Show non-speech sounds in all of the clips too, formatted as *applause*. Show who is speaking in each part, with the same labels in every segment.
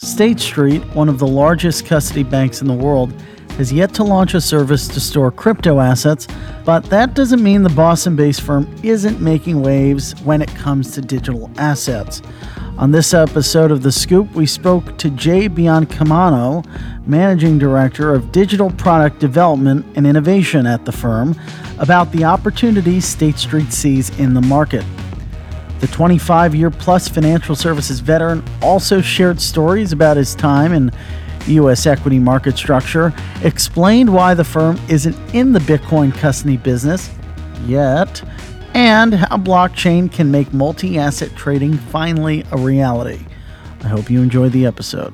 Speaker 1: State Street, one of the largest custody banks in the world, has yet to launch a service to store crypto assets, but that doesn't mean the Boston based firm isn't making waves when it comes to digital assets. On this episode of The Scoop, we spoke to Jay Biancamano, Managing Director of Digital Product Development and Innovation at the firm, about the opportunities State Street sees in the market. The 25 year plus financial services veteran also shared stories about his time in U.S. equity market structure, explained why the firm isn't in the Bitcoin custody business yet, and how blockchain can make multi asset trading finally a reality. I hope you enjoyed the episode.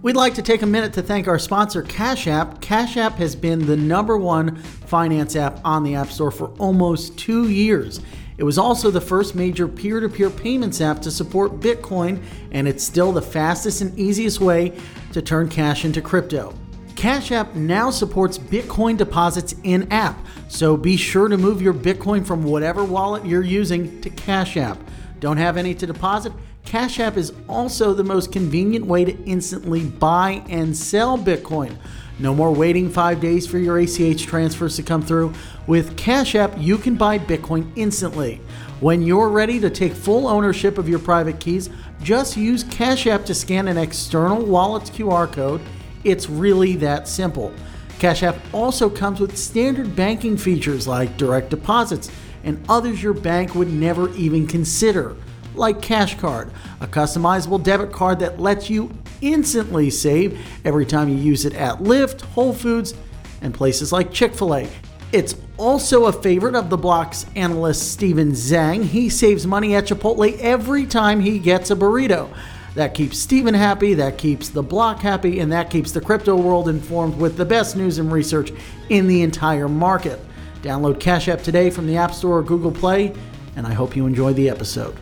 Speaker 1: We'd like to take a minute to thank our sponsor, Cash App. Cash App has been the number one finance app on the App Store for almost two years. It was also the first major peer to peer payments app to support Bitcoin, and it's still the fastest and easiest way to turn cash into crypto. Cash App now supports Bitcoin deposits in app, so be sure to move your Bitcoin from whatever wallet you're using to Cash App. Don't have any to deposit? Cash App is also the most convenient way to instantly buy and sell Bitcoin. No more waiting five days for your ACH transfers to come through. With Cash App, you can buy Bitcoin instantly. When you're ready to take full ownership of your private keys, just use Cash App to scan an external wallet's QR code. It's really that simple. Cash App also comes with standard banking features like direct deposits and others your bank would never even consider, like Cash Card, a customizable debit card that lets you instantly save every time you use it at Lyft, Whole Foods, and places like Chick fil A. It's also a favorite of the block's analyst Steven Zheng. He saves money at Chipotle every time he gets a burrito. That keeps Steven happy, that keeps the block happy, and that keeps the crypto world informed with the best news and research in the entire market. Download Cash App today from the App Store or Google Play, and I hope you enjoy the episode.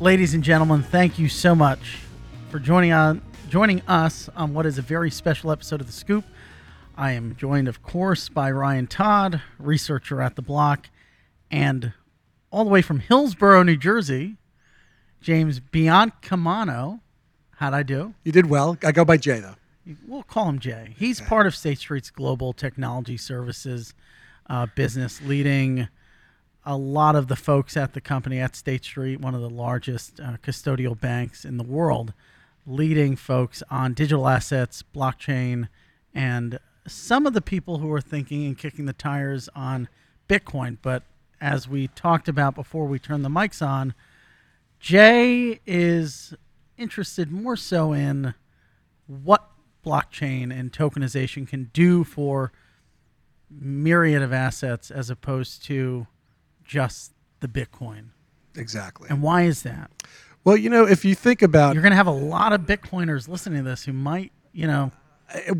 Speaker 1: Ladies and gentlemen, thank you so much for joining on joining us on what is a very special episode of the Scoop. I am joined, of course, by Ryan Todd, researcher at the Block, and all the way from Hillsborough, New Jersey, James Biancamano. How'd I do?
Speaker 2: You did well. I go by Jay though.
Speaker 1: We'll call him Jay. He's part of State Street's global technology services uh, business, leading a lot of the folks at the company at State Street, one of the largest uh, custodial banks in the world, leading folks on digital assets, blockchain, and some of the people who are thinking and kicking the tires on Bitcoin. But as we talked about before we turned the mics on, Jay is interested more so in what blockchain and tokenization can do for myriad of assets as opposed to just the Bitcoin.
Speaker 2: Exactly.
Speaker 1: And why is that?
Speaker 2: Well, you know, if you think about
Speaker 1: You're going to have a lot of Bitcoiners listening to this who might, you know,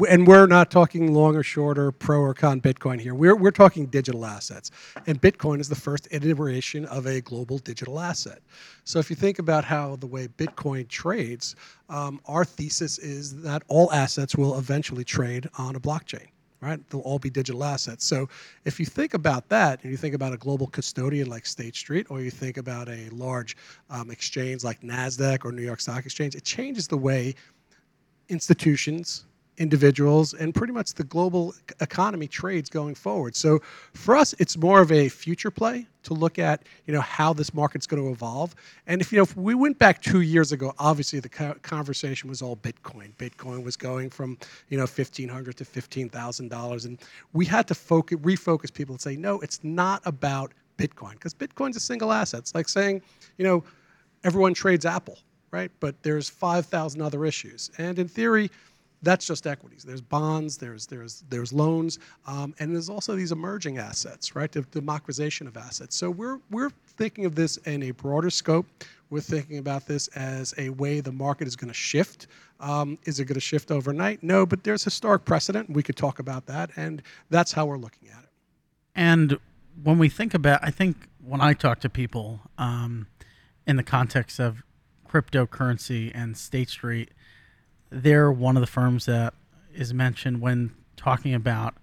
Speaker 2: and we're not talking long or short or pro or con Bitcoin here. We're, we're talking digital assets. And Bitcoin is the first iteration of a global digital asset. So if you think about how the way Bitcoin trades, um, our thesis is that all assets will eventually trade on a blockchain. Right? They'll all be digital assets. So if you think about that, and you think about a global custodian like State Street, or you think about a large um, exchange like NASDAQ or New York Stock Exchange, it changes the way institutions individuals and pretty much the global economy trades going forward. So for us, it's more of a future play to look at you know how this market's going to evolve. And if you know if we went back two years ago, obviously the conversation was all Bitcoin. Bitcoin was going from you know fifteen hundred to fifteen thousand dollars, and we had to focus, refocus people and say no, it's not about Bitcoin because Bitcoin's a single asset. It's like saying you know everyone trades Apple, right? But there's five thousand other issues, and in theory that's just equities. There's bonds, there's there's there's loans, um, and there's also these emerging assets, right? The democratization of assets. So we're we're thinking of this in a broader scope. We're thinking about this as a way the market is going to shift. Um, is it going to shift overnight? No, but there's historic precedent. We could talk about that, and that's how we're looking at it.
Speaker 1: And when we think about, I think when I talk to people um, in the context of cryptocurrency and State Street they're one of the firms that is mentioned when talking about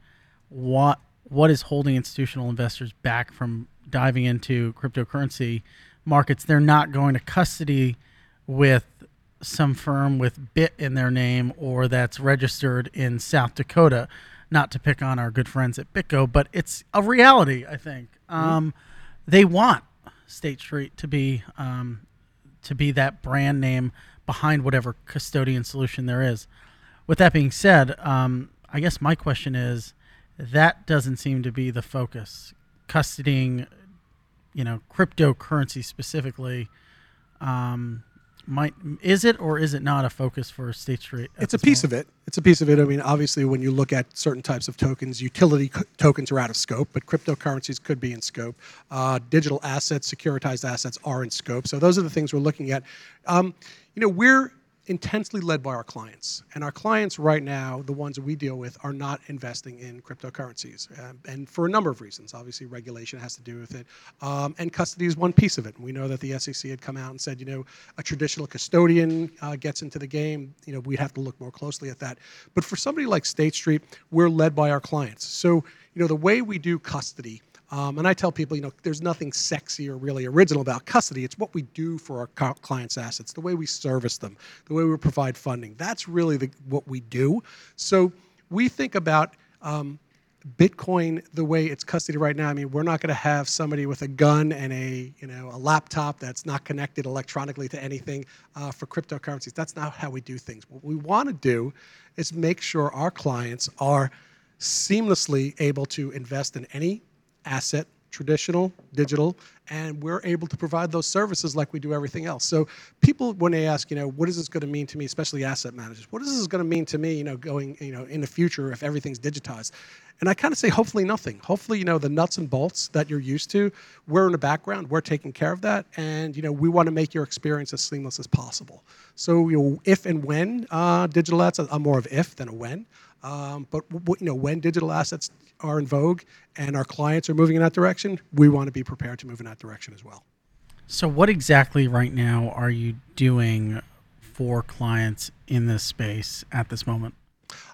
Speaker 1: what what is holding institutional investors back from diving into cryptocurrency markets, they're not going to custody with some firm with bit in their name or that's registered in South Dakota. Not to pick on our good friends at BitGo, but it's a reality. I think um, they want State Street to be um, to be that brand name behind whatever custodian solution there is. With that being said, um, I guess my question is that doesn't seem to be the focus. Custodying, you know, cryptocurrency specifically. Um, might is it or is it not a focus for State Street?
Speaker 2: It's a piece moment? of it. It's a piece of it. I mean, obviously, when you look at certain types of tokens, utility co- tokens are out of scope, but cryptocurrencies could be in scope. Uh, digital assets, securitized assets are in scope. So those are the things we're looking at. Um, you know, we're intensely led by our clients. And our clients right now, the ones we deal with, are not investing in cryptocurrencies. Uh, and for a number of reasons. Obviously, regulation has to do with it. Um, and custody is one piece of it. we know that the SEC had come out and said, you know, a traditional custodian uh, gets into the game. You know, we'd have to look more closely at that. But for somebody like State Street, we're led by our clients. So, you know, the way we do custody um, and I tell people, you know, there's nothing sexy or really original about custody. It's what we do for our clients' assets, the way we service them, the way we provide funding. That's really the, what we do. So we think about um, Bitcoin the way it's custody right now. I mean, we're not going to have somebody with a gun and a you know a laptop that's not connected electronically to anything uh, for cryptocurrencies. That's not how we do things. What we want to do is make sure our clients are seamlessly able to invest in any asset, traditional, digital, and we're able to provide those services like we do everything else. So people, when they ask, you know, what is this going to mean to me, especially asset managers, what is this going to mean to me, you know, going, you know, in the future if everything's digitized? And I kind of say, hopefully nothing. Hopefully, you know, the nuts and bolts that you're used to, we're in the background, we're taking care of that, and you know, we want to make your experience as seamless as possible. So, you know, if and when uh, digital assets, I'm more of if than a when. Um, but you know, when digital assets are in vogue and our clients are moving in that direction, we want to be prepared to move in that direction as well.
Speaker 1: So, what exactly right now are you doing for clients in this space at this moment?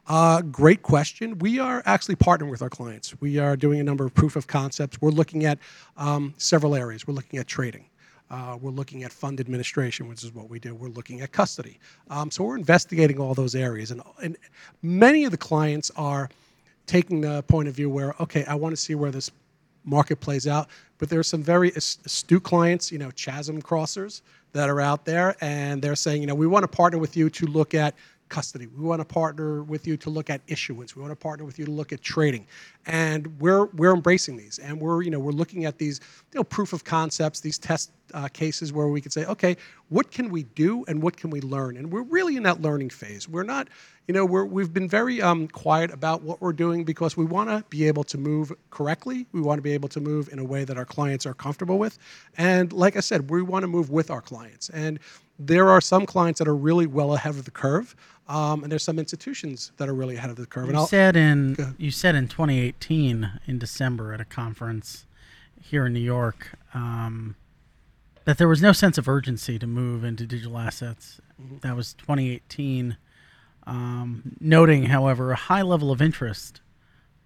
Speaker 2: Uh, great question. We are actually partnering with our clients. We are doing a number of proof of concepts. We're looking at um, several areas. We're looking at trading. Uh, we're looking at fund administration, which is what we do. We're looking at custody. Um, so we're investigating all those areas. And, and many of the clients are taking the point of view where, okay, I want to see where this market plays out. But there are some very astute clients, you know, chasm crossers that are out there, and they're saying, you know, we want to partner with you to look at custody. We want to partner with you to look at issuance. We want to partner with you to look at trading, and we're we're embracing these, and we're you know we're looking at these you know proof of concepts, these test uh, cases where we could say, okay, what can we do and what can we learn? And we're really in that learning phase. We're not, you know, we're, we've been very um, quiet about what we're doing because we want to be able to move correctly. We want to be able to move in a way that our clients are comfortable with. And like I said, we want to move with our clients. And there are some clients that are really well ahead of the curve. Um, and there's some institutions that are really ahead of the curve.
Speaker 1: You said in you said in 2018 in December at a conference here in New York um, that there was no sense of urgency to move into digital assets. Mm-hmm. That was 2018. Um, noting, however, a high level of interest.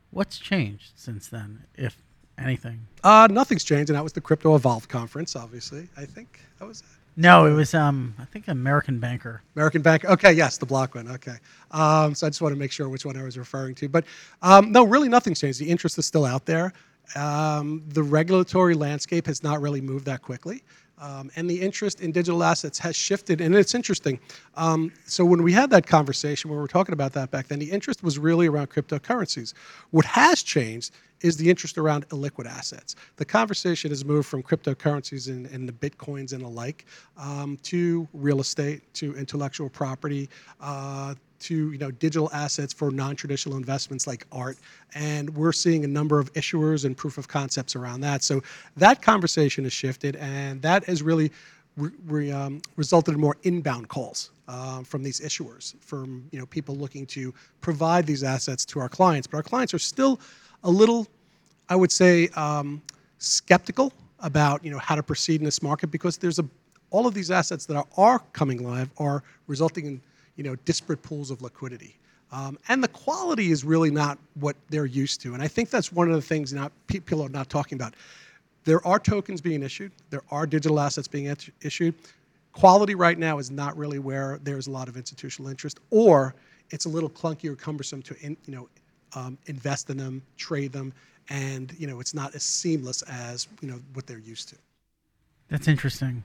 Speaker 1: What's changed since then, if anything?
Speaker 2: Uh, nothing's changed, and that was the Crypto Evolve conference. Obviously, I think that was it.
Speaker 1: No, it was um, I think American Banker.
Speaker 2: American Banker. Okay, yes, the block one. Okay, um, so I just want to make sure which one I was referring to. But um, no, really, nothing's changed. The interest is still out there. Um, the regulatory landscape has not really moved that quickly. Um, and the interest in digital assets has shifted, and it's interesting. Um, so when we had that conversation, when we were talking about that back then, the interest was really around cryptocurrencies. What has changed is the interest around illiquid assets. The conversation has moved from cryptocurrencies and, and the bitcoins and the like um, to real estate, to intellectual property, uh, to you know digital assets for non-traditional investments like art. And we're seeing a number of issuers and proof of concepts around that. So that conversation has shifted and that has really re, re, um, resulted in more inbound calls uh, from these issuers from you know people looking to provide these assets to our clients. But our clients are still a little i would say um, skeptical about you know how to proceed in this market because there's a all of these assets that are, are coming live are resulting in you know, disparate pools of liquidity. Um, and the quality is really not what they're used to. And I think that's one of the things not, people are not talking about. there are tokens being issued. There are digital assets being et- issued. Quality right now is not really where there's a lot of institutional interest, or it's a little clunky or cumbersome to in, you know um, invest in them, trade them, and you know it's not as seamless as you know what they're used to.
Speaker 1: That's interesting.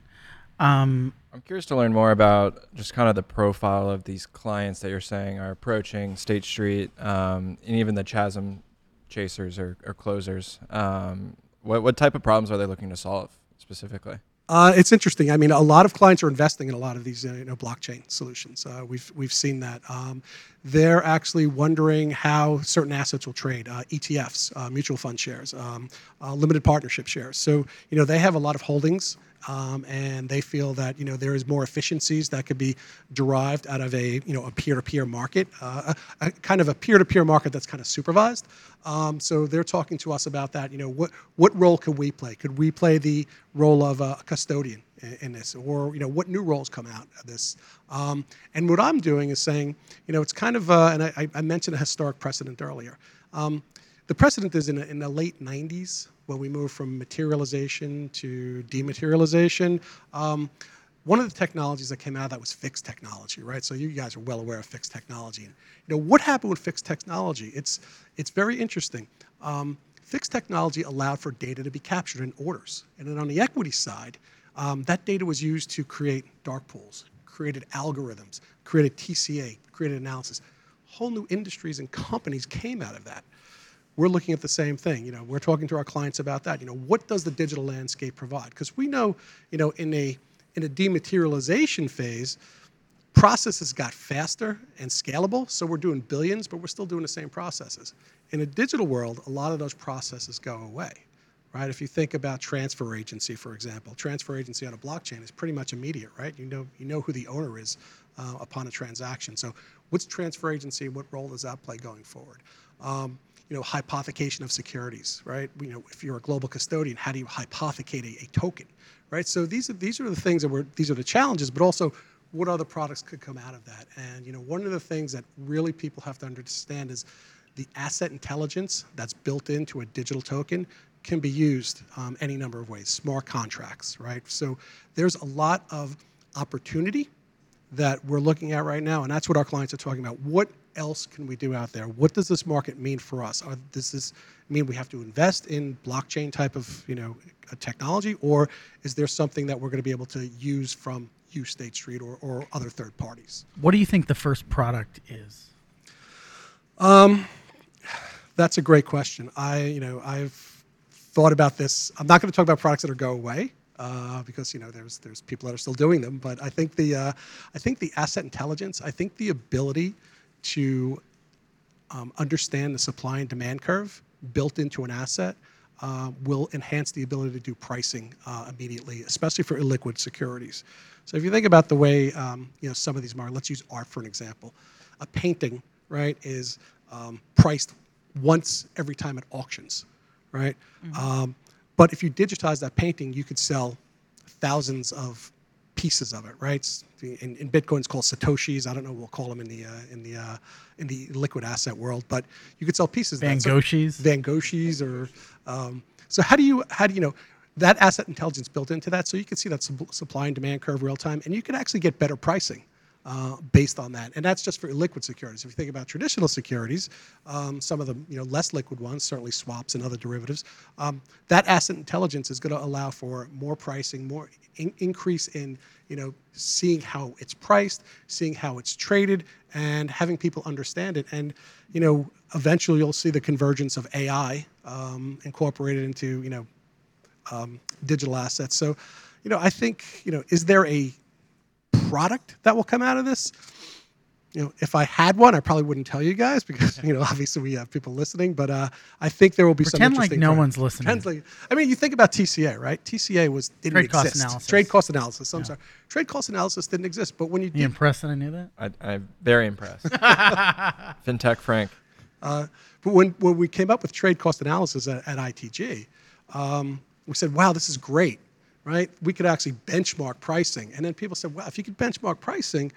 Speaker 1: Um,
Speaker 3: I'm curious to learn more about just kind of the profile of these clients that you're saying are approaching State Street um, and even the Chasm chasers or, or closers. Um, what, what type of problems are they looking to solve specifically?
Speaker 2: Uh, it's interesting. I mean, a lot of clients are investing in a lot of these, uh, you know, blockchain solutions. Uh, we've we've seen that. Um, they're actually wondering how certain assets will trade, uh, ETFs, uh, mutual fund shares, um, uh, limited partnership shares. So, you know, they have a lot of holdings um, and they feel that you know there is more efficiencies that could be derived out of a you know a peer-to-peer market, uh, a, a, kind of a peer-to-peer market that's kind of supervised. Um, so they're talking to us about that. You know, what what role could we play? Could we play the role of a custodian in, in this, or you know, what new roles come out of this? Um, and what I'm doing is saying, you know, it's kind of, uh, and I, I, mentioned a historic precedent earlier. Um, the precedent is in, in the late 90s when we moved from materialization to dematerialization. Um, one of the technologies that came out of that was FIX technology, right? So you guys are well aware of FIX technology. You know what happened with FIX technology? It's it's very interesting. Um, FIX technology allowed for data to be captured in orders, and then on the equity side, um, that data was used to create dark pools, created algorithms, created TCA, created analysis. Whole new industries and companies came out of that we're looking at the same thing. You know, we're talking to our clients about that. You know, what does the digital landscape provide? Because we know, you know, in a in a dematerialization phase, processes got faster and scalable. So we're doing billions, but we're still doing the same processes. In a digital world, a lot of those processes go away. Right? If you think about transfer agency, for example, transfer agency on a blockchain is pretty much immediate, right? You know, you know who the owner is uh, upon a transaction. So, what's transfer agency? What role does that play going forward? Um, you know, hypothecation of securities, right? You know, if you're a global custodian, how do you hypothecate a, a token, right? So these are these are the things that were these are the challenges, but also what other products could come out of that. And you know, one of the things that really people have to understand is the asset intelligence that's built into a digital token can be used um, any number of ways. Smart contracts, right? So there's a lot of opportunity that we're looking at right now, and that's what our clients are talking about. What else can we do out there? What does this market mean for us? Are, does this mean we have to invest in blockchain type of you know technology, or is there something that we're going to be able to use from you, State Street, or, or other third parties?
Speaker 1: What do you think the first product is?
Speaker 2: Um, that's a great question. I you know I've thought about this. I'm not going to talk about products that are go away uh, because you know there's there's people that are still doing them. But I think the uh, I think the asset intelligence, I think the ability to um, understand the supply and demand curve built into an asset uh, will enhance the ability to do pricing uh, immediately, especially for illiquid securities. So if you think about the way um, you know some of these markets, let's use art for an example. A painting, right, is um, priced once every time at auctions, right? Mm-hmm. But if you digitize that painting, you could sell thousands of pieces of it, right? In, in Bitcoin, it's called satoshis. I don't know what we'll call them in the uh, in the uh, in the liquid asset world, but you could sell pieces.
Speaker 1: Van Goghs.
Speaker 2: Van Goghs, or um, so. How do you how do you know that asset intelligence built into that? So you can see that supply and demand curve real time, and you can actually get better pricing uh, based on that. And that's just for liquid securities. If you think about traditional securities, um, some of the you know less liquid ones, certainly swaps and other derivatives, um, that asset intelligence is going to allow for more pricing, more in- increase in you know seeing how it's priced, seeing how it's traded, and having people understand it. And you know eventually you'll see the convergence of AI um, incorporated into you know um, digital assets. So you know I think you know is there a product that will come out of this. You know, if I had one, I probably wouldn't tell you guys because you know *laughs* obviously we have people listening. But uh, I think there will be
Speaker 1: Pretend
Speaker 2: some
Speaker 1: like no one's listening. Pretend
Speaker 2: like, I mean, you think about TCA, right? TCA was didn't
Speaker 1: trade
Speaker 2: exist.
Speaker 1: Cost analysis.
Speaker 2: Trade cost analysis. I'm yeah. sorry. Trade cost analysis didn't exist. But when you,
Speaker 1: you impressed that I knew that?
Speaker 3: I, am very impressed. *laughs* FinTech Frank.
Speaker 2: Uh, but when when we came up with trade cost analysis at, at ITG, um, we said, "Wow, this is great." Right? We could actually benchmark pricing. And then people said, well, if you could benchmark pricing,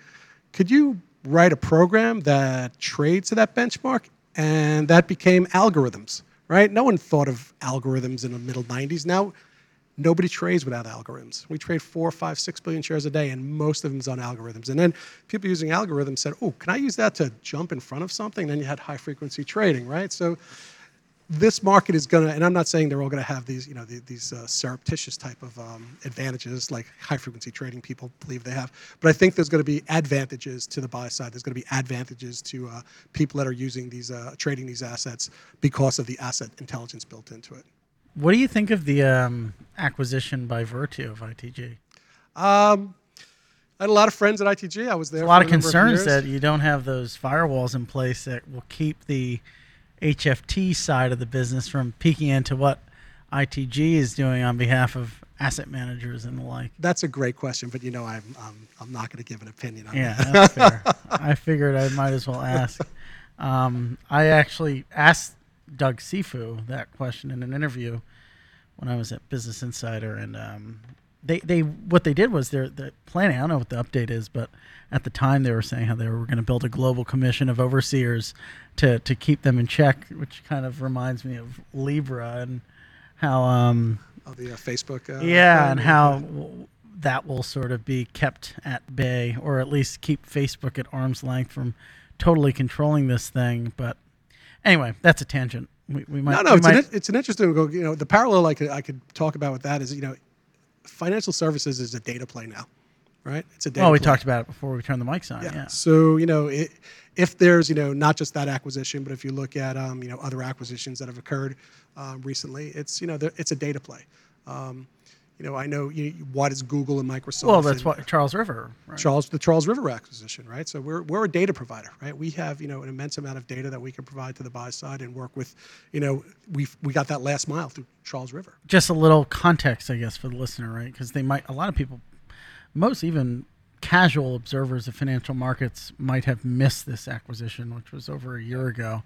Speaker 2: could you write a program that trades to that benchmark? And that became algorithms, right? No one thought of algorithms in the middle 90s. Now, Nobody trades without algorithms. We trade four, five, six billion shares a day, and most of them's on algorithms. And then people using algorithms said, "Oh, can I use that to jump in front of something?" And Then you had high frequency trading, right? So this market is going to, and I'm not saying they're all going to have these, you know, the, these uh, surreptitious type of um, advantages like high frequency trading people believe they have. But I think there's going to be advantages to the buy side. There's going to be advantages to uh, people that are using these, uh, trading these assets because of the asset intelligence built into it.
Speaker 1: What do you think of the um, acquisition by Virtu of ITG?
Speaker 2: Um, I had a lot of friends at ITG. I was there.
Speaker 1: There's a lot of concerns
Speaker 2: years.
Speaker 1: that you don't have those firewalls in place that will keep the HFT side of the business from peeking into what ITG is doing on behalf of asset managers and the like.
Speaker 2: That's a great question, but you know, I'm I'm, I'm not going to give an opinion on
Speaker 1: Yeah,
Speaker 2: that.
Speaker 1: that's fair. *laughs* I figured I might as well ask. Um, I actually asked Doug Cifu that question in an interview when I was at Business Insider, and um, they they what they did was they're, they're planning. I don't know what the update is, but at the time they were saying how they were going to build a global commission of overseers to to keep them in check, which kind of reminds me of Libra and how um,
Speaker 2: Of the uh, Facebook. Uh,
Speaker 1: yeah, and how w- that will sort of be kept at bay, or at least keep Facebook at arm's length from totally controlling this thing. But anyway, that's a tangent. We, we might.
Speaker 2: No, no, it's an, it's an interesting. You know, the parallel I could I could talk about with that is you know, financial services is a data play now, right? It's a data.
Speaker 1: well, we
Speaker 2: play.
Speaker 1: talked about it before we turned the mics on. Yeah.
Speaker 2: So you know, it, if there's you know not just that acquisition, but if you look at um, you know other acquisitions that have occurred um, recently, it's you know it's a data play. Um, you know, I know you, what is Google and Microsoft.
Speaker 1: Well, that's
Speaker 2: and-
Speaker 1: what Charles River. Right?
Speaker 2: Charles, the Charles River acquisition, right? So we're, we're a data provider, right? We have, you know, an immense amount of data that we can provide to the buy side and work with, you know, we we got that last mile through Charles River.
Speaker 1: Just a little context, I guess, for the listener, right? Because they might a lot of people, most even casual observers of financial markets might have missed this acquisition, which was over a year ago.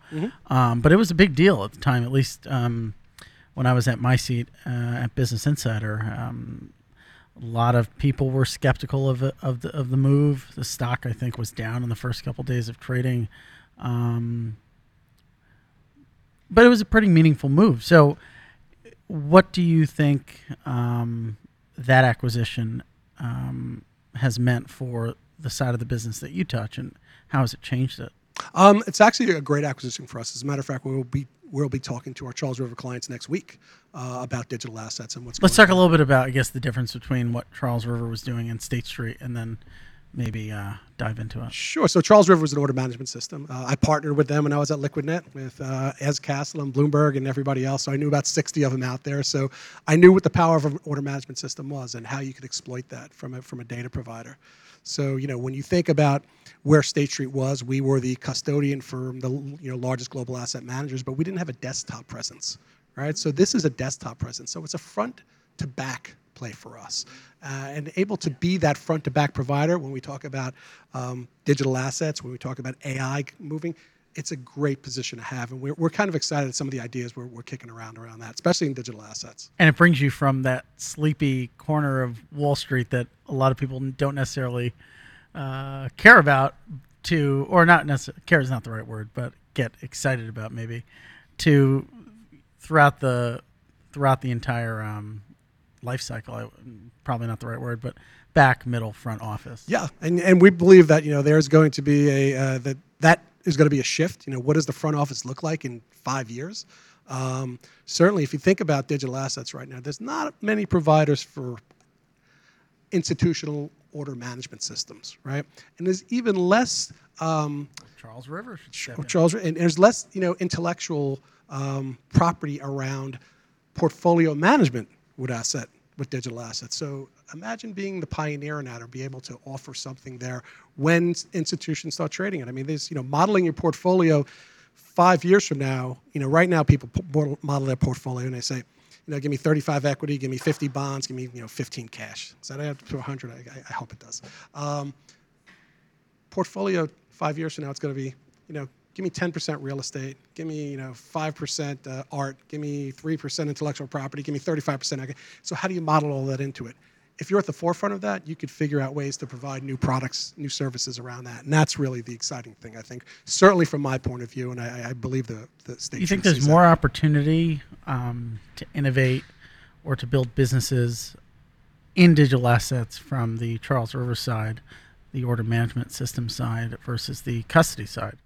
Speaker 1: Um, but it was a big deal at the time, at least um, when I was at my seat uh, at Business Insider. Um, a lot of people were skeptical of of the of the move. The stock, I think, was down in the first couple days of trading, um, but it was a pretty meaningful move. So, what do you think um, that acquisition um, has meant for the side of the business that you touch, and how has it changed it?
Speaker 2: Um, it's actually a great acquisition for us. As a matter of fact, we will be we'll be talking to our Charles River clients next week uh, about digital assets and what's
Speaker 1: Let's talk a little bit about, I guess, the difference between what Charles River was doing in State Street, and then maybe uh, dive into it.
Speaker 2: Sure. So Charles River was an order management system. Uh, I partnered with them when I was at LiquidNet with uh, Eze Castle and Bloomberg and everybody else. So I knew about 60 of them out there. So I knew what the power of an order management system was and how you could exploit that from a, from a data provider. So you know when you think about where State Street was, we were the custodian for the you know largest global asset managers, but we didn't have a desktop presence, right? So this is a desktop presence. So it's a front to back play for us, uh, and able to be that front to back provider when we talk about um, digital assets, when we talk about AI moving. It's a great position to have, and we're, we're kind of excited at some of the ideas we're, we're kicking around around that, especially in digital assets.
Speaker 1: And it brings you from that sleepy corner of Wall Street that a lot of people don't necessarily uh, care about to, or not necessarily, care is not the right word, but get excited about maybe, to throughout the throughout the entire um, life cycle. I, probably not the right word, but back, middle, front office.
Speaker 2: Yeah, and, and we believe that you know there's going to be a uh, that that is going to be a shift. You know, what does the front office look like in five years? Um, certainly, if you think about digital assets right now, there's not many providers for institutional order management systems, right? And there's even less um,
Speaker 1: Charles Rivers. in.
Speaker 2: Charles, and there's less, you know, intellectual um, property around portfolio management with asset with digital assets. So imagine being the pioneer in that, or be able to offer something there when institutions start trading it. I mean, there's, you know, modeling your portfolio five years from now. You know, right now people model- their portfolio and they say, you know, give me 35 equity, give me 50 bonds, give me, you know, 15 cash. Does that add up to 100? I, I, hope it does. Um, portfolio five years from now, it's going to be, you know, give me 10% real estate, give me, you know, 5% uh, art, give me 3% intellectual property, give me 35%. equity. So how do you model all that into it? If you're at the forefront of that, you could figure out ways to provide new products, new services around that, and that's really the exciting thing. I think, certainly from my point of view, and I, I believe the the state.
Speaker 1: You think there's more opportunity um, to innovate or to build businesses in digital assets from the Charles River side, the order management system side versus the custody side?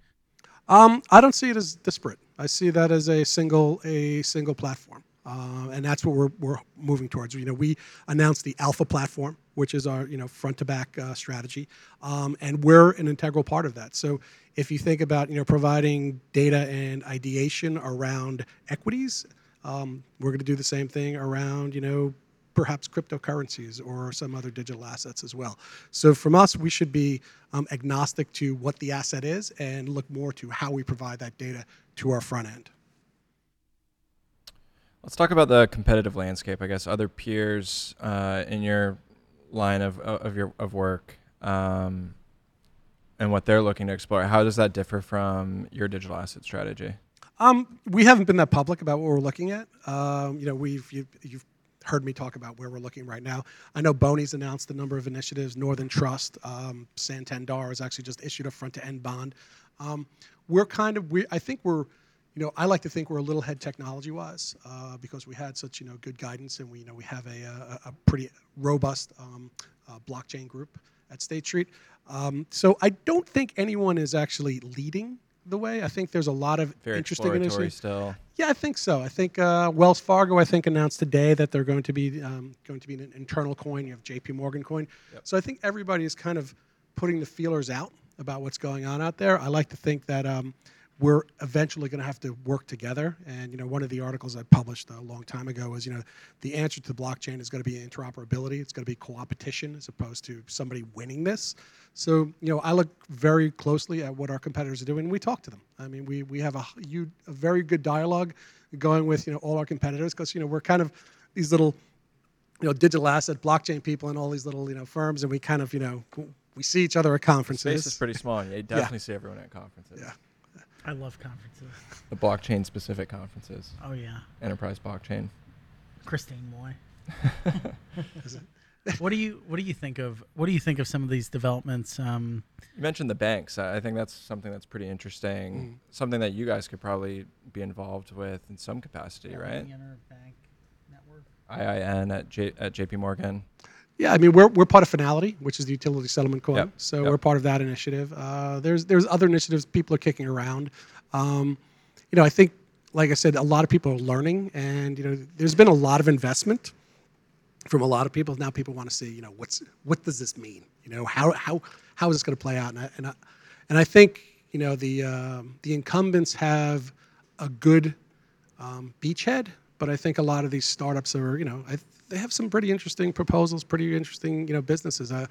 Speaker 2: Um, I don't see it as disparate. I see that as a single a single platform, uh, and that's what we're, we're moving towards. You know, we announced the Alpha platform, which is our you know front to back uh, strategy, um, and we're an integral part of that. So if you think about you know providing data and ideation around equities, um, we're going to do the same thing around you know perhaps cryptocurrencies or some other digital assets as well. So from us, we should be um, agnostic to what the asset is and look more to how we provide that data to our front end.
Speaker 3: Let's talk about the competitive landscape. I guess other peers uh, in your line of of your of work um, and what they're looking to explore. How does that differ from your digital asset strategy?
Speaker 2: Um, we haven't been that public about what we're looking at. Um, you know, we've you, you've heard me talk about where we're looking right now. I know Boney's announced a number of initiatives. Northern Trust, um, Santander has actually just issued a front-to-end bond. Um, we're kind of, we, I think we're, you know, I like to think we're a little ahead technology-wise uh, because we had such, you know, good guidance and we, you know, we have a, a, a pretty robust um, uh, blockchain group at State Street. Um, so I don't think anyone is actually leading the way. I think there's a lot of
Speaker 3: Very
Speaker 2: interesting initiatives.
Speaker 3: still.
Speaker 2: Yeah, I think so. I think uh, Wells Fargo, I think, announced today that they're going to be um, going to be an internal coin. You have J.P. Morgan coin.
Speaker 3: Yep.
Speaker 2: So I think everybody is kind of putting the feelers out about what's going on out there. I like to think that um, we're eventually going to have to work together. And you know, one of the articles I published a long time ago was, you know, the answer to blockchain is going to be interoperability. It's going to be co-opetition as opposed to somebody winning this. So you know, I look very closely at what our competitors are doing. and We talk to them. I mean, we we have a, hu- a very good dialogue going with you know all our competitors because you know we're kind of these little you know digital asset blockchain people and all these little you know firms, and we kind of you know we see each other at conferences.
Speaker 3: space is pretty small. Yeah, you definitely see everyone at conferences.
Speaker 2: Yeah.
Speaker 1: I love conferences.
Speaker 3: The blockchain specific conferences.
Speaker 1: Oh yeah,
Speaker 3: Enterprise blockchain.
Speaker 1: Christine Moy. *laughs* What do you What do you think of What do you think of some of these developments? Um,
Speaker 3: You mentioned the banks. I I think that's something that's pretty
Speaker 2: Mm.
Speaker 3: interesting. Something that you guys could probably be involved with in some capacity, right?
Speaker 1: Bank Network.
Speaker 3: IIN at J, at JP Morgan.
Speaker 2: Yeah, I mean we're, we're part of Fnality, which is the utility settlement coin.
Speaker 3: Yep,
Speaker 2: So
Speaker 3: yep.
Speaker 2: we're part of that initiative. Uh, there's there's other initiatives people are kicking around. Um, you know, I think, like I said, a lot of people are learning, and you know, there's been a lot of investment from a lot of people. Now people want to see, you know, what's what does this mean? You know, how how how is this going to play out? And I, and I, and I think you know the um, the incumbents have a good um, beachhead, but I think a lot of these startups are, you know, I, they have some pretty interesting proposals, pretty interesting, you know, businesses. Uh,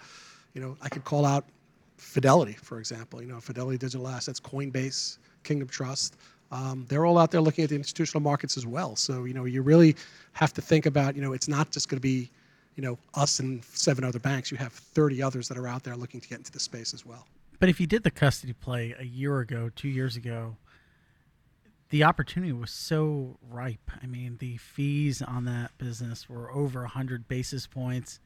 Speaker 2: you know, I could call out Fidelity, for example. You know, Fidelity Digital Assets, Coinbase, Kingdom Trust. Um, they're all out there looking at the institutional markets as well. So, you know, you really have to think about, you know, it's not just going to be, you know, us and seven other banks. You have 30 others that are out there looking to get into the space as well.
Speaker 1: But if you did the custody play a year ago, two years ago, the opportunity was so ripe. I mean, the fees on that business were over 100 basis points.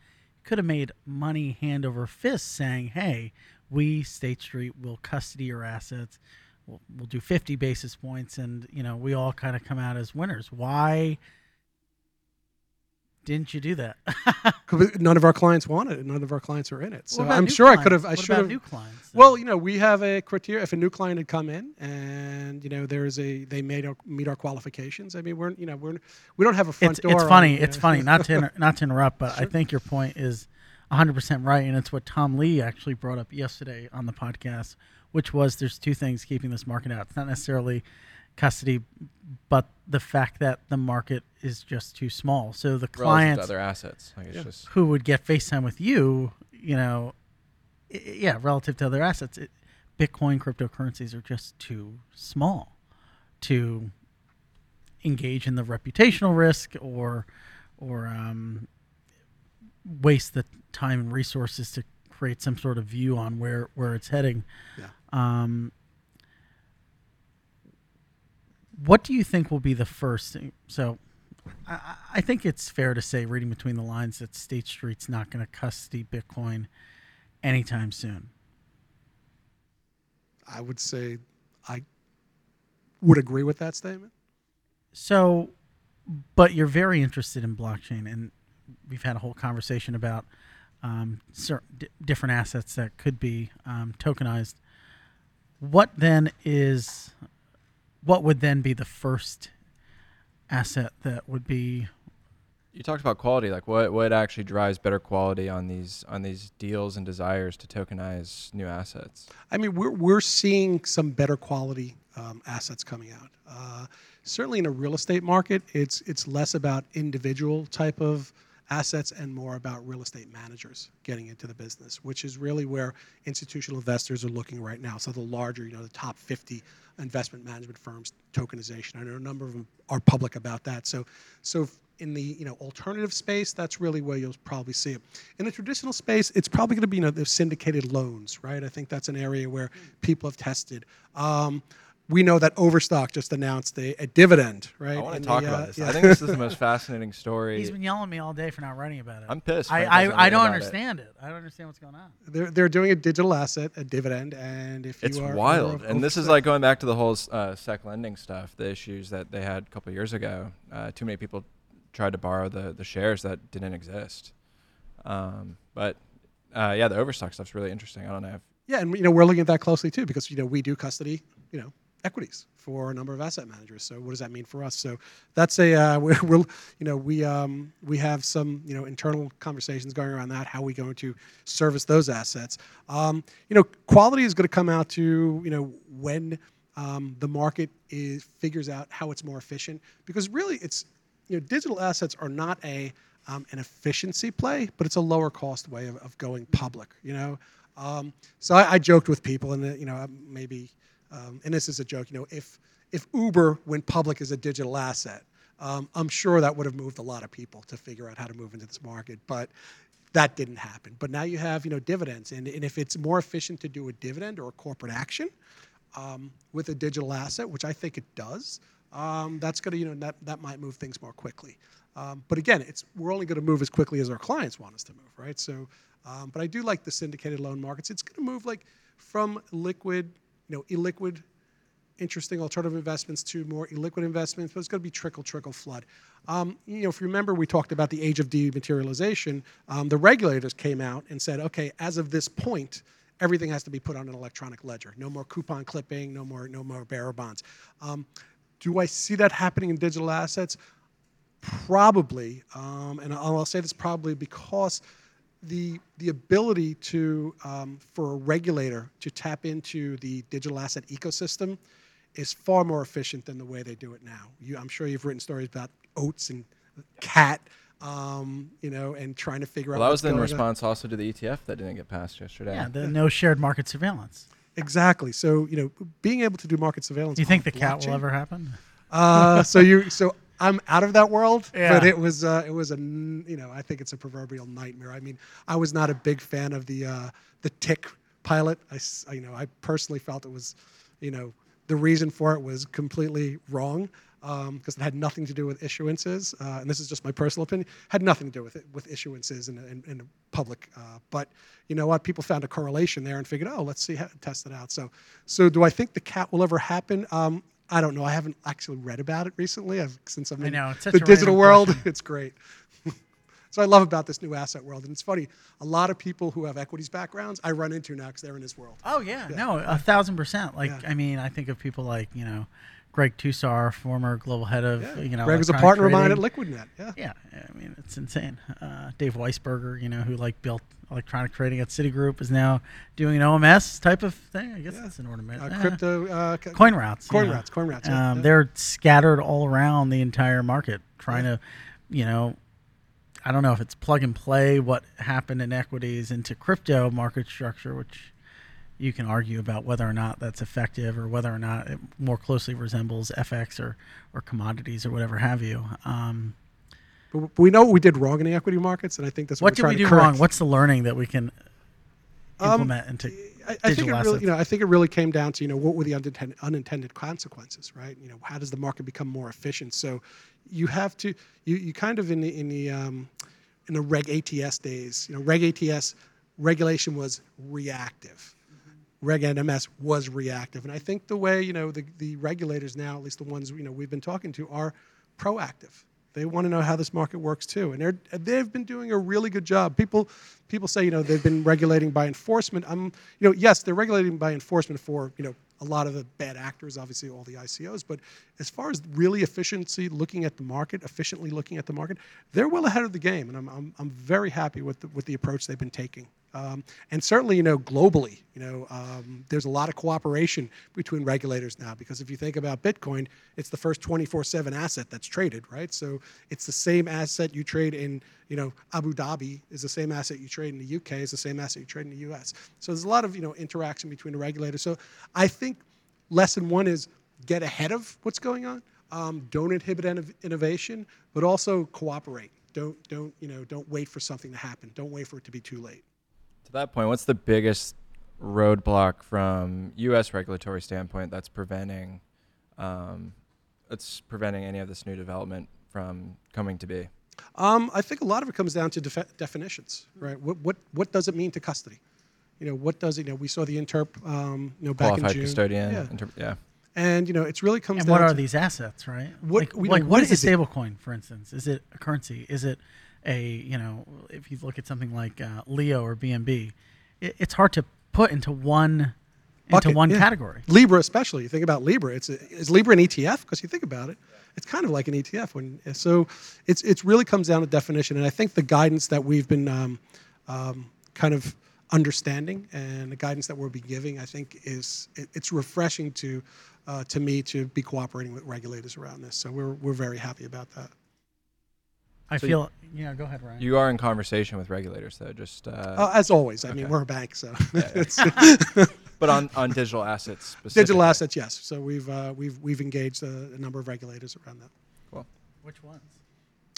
Speaker 1: Could have made money hand over fist saying, hey, we, State Street, will custody your assets. We'll, we'll do 50 basis points, and, you know, we all kind of come out as winners. Why didn't you do that? *laughs*
Speaker 2: None of our clients wanted it. None of our clients are in it. So I'm sure I could have. I
Speaker 1: What
Speaker 2: should
Speaker 1: about
Speaker 2: have.
Speaker 1: new clients. though?
Speaker 2: Well, you know, we have a criteria. If a new client had come in and you know there's a they made our, meet our qualifications. I mean, we're you know we're we don't have a front
Speaker 1: it's,
Speaker 2: door.
Speaker 1: it's funny.
Speaker 2: you
Speaker 1: It's
Speaker 2: know.
Speaker 1: funny. Not to inter- *laughs* not to interrupt, but I think your point is 100% right, and it's what Tom Lee actually brought up yesterday on the podcast, which was there's two things keeping this market out. It's not necessarily custody, but the fact that the market is just too small. So the
Speaker 3: Relative to
Speaker 1: clients
Speaker 3: other assets. Like it's
Speaker 2: Yeah.
Speaker 3: just
Speaker 1: who would get FaceTime with you, you know, i- yeah, relative to other assets, it, Bitcoin cryptocurrencies are just too small to engage in the reputational risk or or um, waste the time and resources to create some sort of view on where where it's heading.
Speaker 2: Yeah.
Speaker 1: Um, what do you think will be the first thing? So, I, I- think it's fair to say, reading between the lines, that State Street's not going to custody Bitcoin anytime soon.
Speaker 2: I would say I would agree with that statement.
Speaker 1: So, but you're very interested in blockchain, and we've had a whole conversation about um, certain d- different assets that could be um, tokenized. What then is, what would then be the first asset that would be?
Speaker 3: You talked about quality. Like, what what actually drives better quality on these on these deals and desires to tokenize new assets?
Speaker 2: I mean, we're we're seeing some better quality um, assets coming out. Uh, certainly, in a real estate market, it's it's less about individual type of assets and more about real estate managers getting into the business, which is really where institutional investors are looking right now. So the larger, you know, the top 50 investment management firms tokenization. I know a number of them are public about that. So, so in the you know alternative space, that's really where you'll probably see it. In the traditional space, it's probably going to be you know the syndicated loans, right? I think that's an area where people have tested. Um, we know that Overstock just announced a, a dividend, right?
Speaker 3: I want to talk
Speaker 2: the,
Speaker 3: about
Speaker 2: uh,
Speaker 3: this.
Speaker 2: yeah.
Speaker 3: I think this is the most *laughs* fascinating story.
Speaker 1: He's been yelling at me all day for not writing about it.
Speaker 3: I'm pissed.
Speaker 1: I, I, I don't
Speaker 3: about it.
Speaker 1: understand it. I don't understand what's going on.
Speaker 2: they're they're doing a digital asset, a dividend, and if
Speaker 3: It's
Speaker 2: you are
Speaker 3: wild,
Speaker 2: of
Speaker 3: and this is like going back to the whole uh, sec lending stuff, the issues that they had a couple years ago. Uh, too many people tried to borrow the the shares that didn't exist. Um, but uh, yeah, the Overstock stuff's really interesting. I don't know if
Speaker 2: Yeah, and you know we're looking at that closely too because you know we do custody, you know, equities for a number of asset managers. So what does that mean for us? So that's a uh, *laughs* we're, we're you know we um, we have some you know internal conversations going around that how are we going to service those assets. Um, you know, quality is going to come out to you know when um, the market is figures out how it's more efficient because really it's you know digital assets are not a um, an efficiency play, but it's a lower cost way of, of going public. You know, um, so I, I joked with people, and uh, you know maybe, um, and this is a joke. You know, if if Uber went public as a digital asset, um, I'm sure that would have moved a lot of people to figure out how to move into this market, but. That didn't happen, but now you have you know dividends, and, and if it's more efficient to do a dividend or a corporate action, um, with a digital asset, which I think it does, um, that's going to, you know, that, that might move things more quickly. Um, but again, it's we're only going to move as quickly as our clients want us to move, right? So, um, but I do like the syndicated loan markets. It's going to move like from liquid, you know, illiquid, interesting alternative investments to more illiquid investments, but it's going to be trickle, trickle, flood. Um, you know, if you remember, we talked about the age of dematerialization. Um, the regulators came out and said, okay, as of this point, everything has to be put on an electronic ledger. No more coupon clipping, no more, no more bearer bonds. Um, do I see that happening in digital assets? Probably, um, and I'll, I'll say this probably because the the ability to um, for a regulator to tap into the digital asset ecosystem is far more efficient than the way they do it now. You, I'm sure you've written stories about OATS and CAT, um, you know, and trying to figure
Speaker 3: well,
Speaker 2: out.
Speaker 3: that was in
Speaker 2: going on.
Speaker 3: response also to the ETF that didn't get passed yesterday.
Speaker 1: Yeah, the no shared market surveillance.
Speaker 2: Exactly. So you know, being able to do market surveillance.
Speaker 1: Do you think
Speaker 2: on
Speaker 1: the CAT will ever happen?
Speaker 2: Uh, so you so I'm out of that world,
Speaker 1: Yeah.
Speaker 2: but it was uh, it was a you know I think it's a proverbial nightmare. I mean, I was not a big fan of the uh, the tick pilot. I you know I personally felt it was you know the reason for it was completely wrong because it had nothing to do with issuances, uh, and this is just my personal opinion. Had nothing to do with it with issuances and and, and public. Uh, but you know what? People found a correlation there and figured, oh, let's see how test it out. So so do I think the CAT will ever happen? Um, I don't know. I haven't actually read about it recently. I've, since I'm in
Speaker 1: know,
Speaker 2: the digital world.
Speaker 1: question.
Speaker 2: It's great. *laughs* so I love about this new asset world, and it's funny. A lot of people who have equities backgrounds, I run into now because they're in this world.
Speaker 1: Oh yeah, no, a thousand percent. Like
Speaker 2: Yeah.
Speaker 1: I mean, I think of people like you know, Greg Tusar, former global head of
Speaker 2: Yeah.
Speaker 1: you know.
Speaker 2: Greg was a partner of mine at
Speaker 1: trading.
Speaker 2: LiquidNet. Yeah.
Speaker 1: Yeah, I mean it's insane. Uh, Dave Weisberger, you know, who like built electronic trading at Citigroup, is now doing an OMS type of thing. I guess
Speaker 2: Yeah.
Speaker 1: that's an ornament.
Speaker 2: Uh,
Speaker 1: Eh.
Speaker 2: crypto. Uh, CoinRoutes.
Speaker 1: Coin know.
Speaker 2: routes. CoinRoutes. Yeah.
Speaker 1: Um. They're scattered all around the entire market, trying to, you know, I don't know if it's plug and play what happened in equities into crypto market structure, which you can argue about whether or not that's effective or whether or not it more closely resembles FX or, or commodities or whatever have you. Um,
Speaker 2: But we know what we did wrong in the equity markets, and I think that's what,
Speaker 1: what
Speaker 2: we're
Speaker 1: did
Speaker 2: trying
Speaker 1: we
Speaker 2: to
Speaker 1: do
Speaker 2: correct.
Speaker 1: what's What's the learning that we can
Speaker 2: Um,
Speaker 1: implement into
Speaker 2: I, I think it
Speaker 1: digital
Speaker 2: really,
Speaker 1: assets?
Speaker 2: you know, I think it really came down to, you know, what were the unintended, unintended consequences, right? You know, how does the market become more efficient? So, you have to, you, you kind of in the in the um, in the Reg ATS days, you know, Reg ATS regulation was reactive. Reg NMS was reactive, and I think the way you know the, the regulators now, at least the ones you know we've been talking to, are proactive. They want to know how this market works too, and they're they've been doing a really good job. People people say you know they've been regulating by enforcement. I'm you know yes they're regulating by enforcement for you know a lot of the bad actors, obviously all the ICOs. But as far as really efficiency, looking at the market, efficiently looking at the market, they're well ahead of the game, and I'm I'm, I'm very happy with the, with the approach they've been taking. Um, and certainly, you know, globally, you know, um, there's a lot of cooperation between regulators now because if you think about Bitcoin, it's the first 24/7 asset that's traded, right? So it's the same asset you trade in, you know, Abu Dhabi is the same asset you trade in the UK is the same asset you trade in the US. So there's a lot of you know interaction between the regulators. So I think lesson one is get ahead of what's going on. Um, don't inhibit innovation, but also cooperate. Don't don't you know don't wait for something to happen. Don't wait for it to be too late
Speaker 3: that point, what's the biggest roadblock from U.S. regulatory standpoint that's preventing um, that's preventing any of this new development from coming to be?
Speaker 2: Um, I think a lot of it comes down to def- definitions, right? What, what what does it mean to custody? You know, what does it? You know, we saw the interp, um, you know, back
Speaker 3: Qualified
Speaker 2: in June.
Speaker 3: custodian. Yeah. Inter- yeah.
Speaker 2: And you know, it's really comes
Speaker 1: and
Speaker 2: down.
Speaker 1: what are
Speaker 2: to
Speaker 1: these assets, right?
Speaker 2: What,
Speaker 1: like,
Speaker 2: like
Speaker 1: what,
Speaker 2: what
Speaker 1: is,
Speaker 2: is
Speaker 1: a stablecoin, for instance? Is it a currency? Is it a you know if you look at something like uh, Leo or BNB, it, it's hard to put into one Bucket, into one yeah. category.
Speaker 2: Libra, especially. You think about Libra. It's a, is Libra an ETF? Because you think about it, it's kind of like an ETF. When so, it's it's really comes down to definition. And I think the guidance that we've been um, um, kind of understanding and the guidance that we'll be giving, I think, is it, it's refreshing to uh, to me to be cooperating with regulators around this. So we're we're very happy about that.
Speaker 1: I so feel you, yeah. Go ahead, Ryan.
Speaker 3: You are in conversation with regulators, though. Just uh,
Speaker 2: uh, as always. I okay. mean, we're a bank, so. Yeah,
Speaker 3: yeah. *laughs* *laughs* but on, on digital assets.
Speaker 2: Digital assets, yes. So we've uh, we've we've engaged a, a, number of regulators around that.
Speaker 3: Cool.
Speaker 1: Which ones?